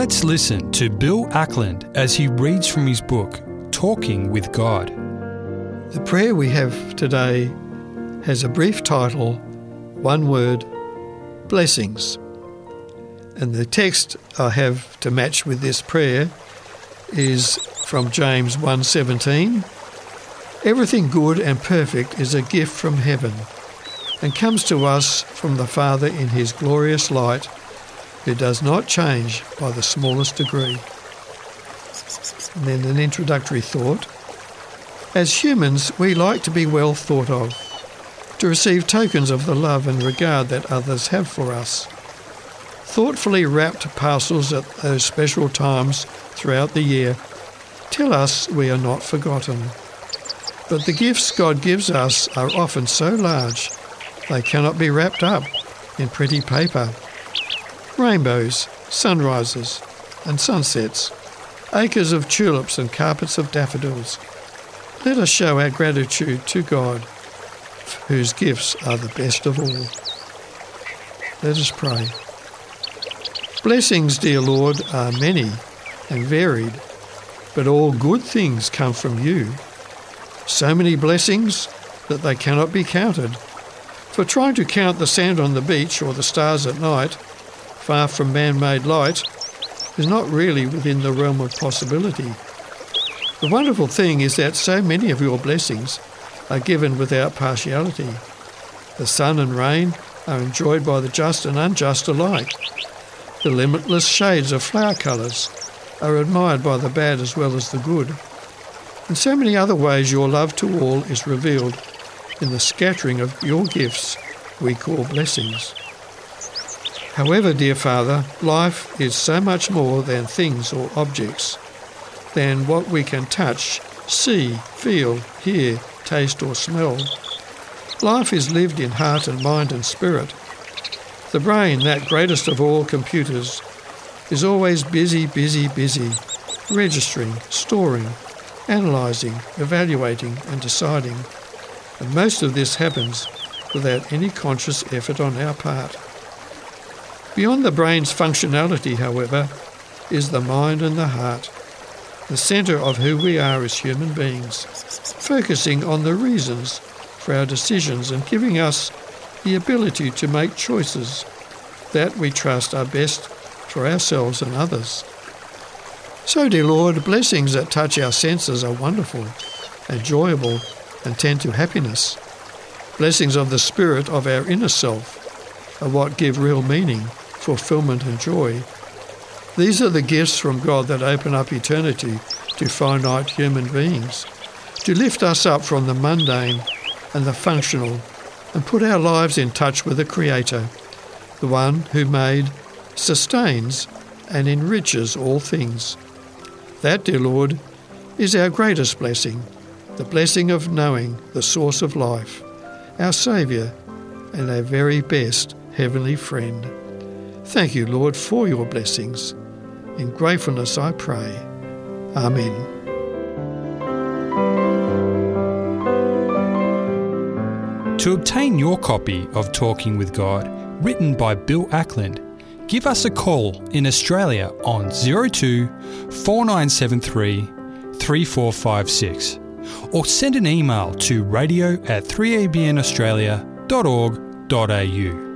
Let's listen to Bill Ackland as he reads from his book, Talking with God. The prayer we have today has a brief title, one word, Blessings. And the text I have to match with this prayer is from James 1:17. Everything good and perfect is a gift from heaven and comes to us from the Father in his glorious light who does not change by the smallest degree. And then an introductory thought. As humans, we like to be well thought of, to receive tokens of the love and regard that others have for us. Thoughtfully wrapped parcels at those special times throughout the year tell us we are not forgotten. But the gifts God gives us are often so large they cannot be wrapped up in pretty paper rainbows, sunrises, and sunsets, acres of tulips and carpets of daffodils. Let us show our gratitude to God, whose gifts are the best of all. Let us pray. Blessings, dear Lord, are many and varied, but all good things come from you. So many blessings that they cannot be counted. For trying to count the sand on the beach or the stars at night far from man made light, is not really within the realm of possibility. The wonderful thing is that so many of your blessings are given without partiality. The sun and rain are enjoyed by the just and unjust alike. The limitless shades of flower colours are admired by the bad as well as the good. In so many other ways, your love to all is revealed in the scattering of your gifts we call blessings. However, dear Father, life is so much more than things or objects, than what we can touch, see, feel, hear, taste, or smell. Life is lived in heart and mind and spirit. The brain, that greatest of all computers, is always busy, busy, busy, registering, storing, analysing, evaluating, and deciding. And most of this happens without any conscious effort on our part. Beyond the brain's functionality, however, is the mind and the heart, the centre of who we are as human beings, focusing on the reasons for our decisions and giving us the ability to make choices that we trust are best for ourselves and others. So, dear Lord, blessings that touch our senses are wonderful, enjoyable, and tend to happiness. Blessings of the spirit of our inner self are what give real meaning fulfillment, and joy. These are the gifts from God that open up eternity to finite human beings, to lift us up from the mundane and the functional and put our lives in touch with the Creator, the one who made, sustains, and enriches all things. That, dear Lord, is our greatest blessing, the blessing of knowing the source of life, our Saviour, and our very best heavenly friend. Thank you, Lord, for your blessings. In gratefulness I pray. Amen. To obtain your copy of Talking with God, written by Bill Ackland, give us a call in Australia on 02 4973 3456 or send an email to radio at 3abnaustralia.org.au.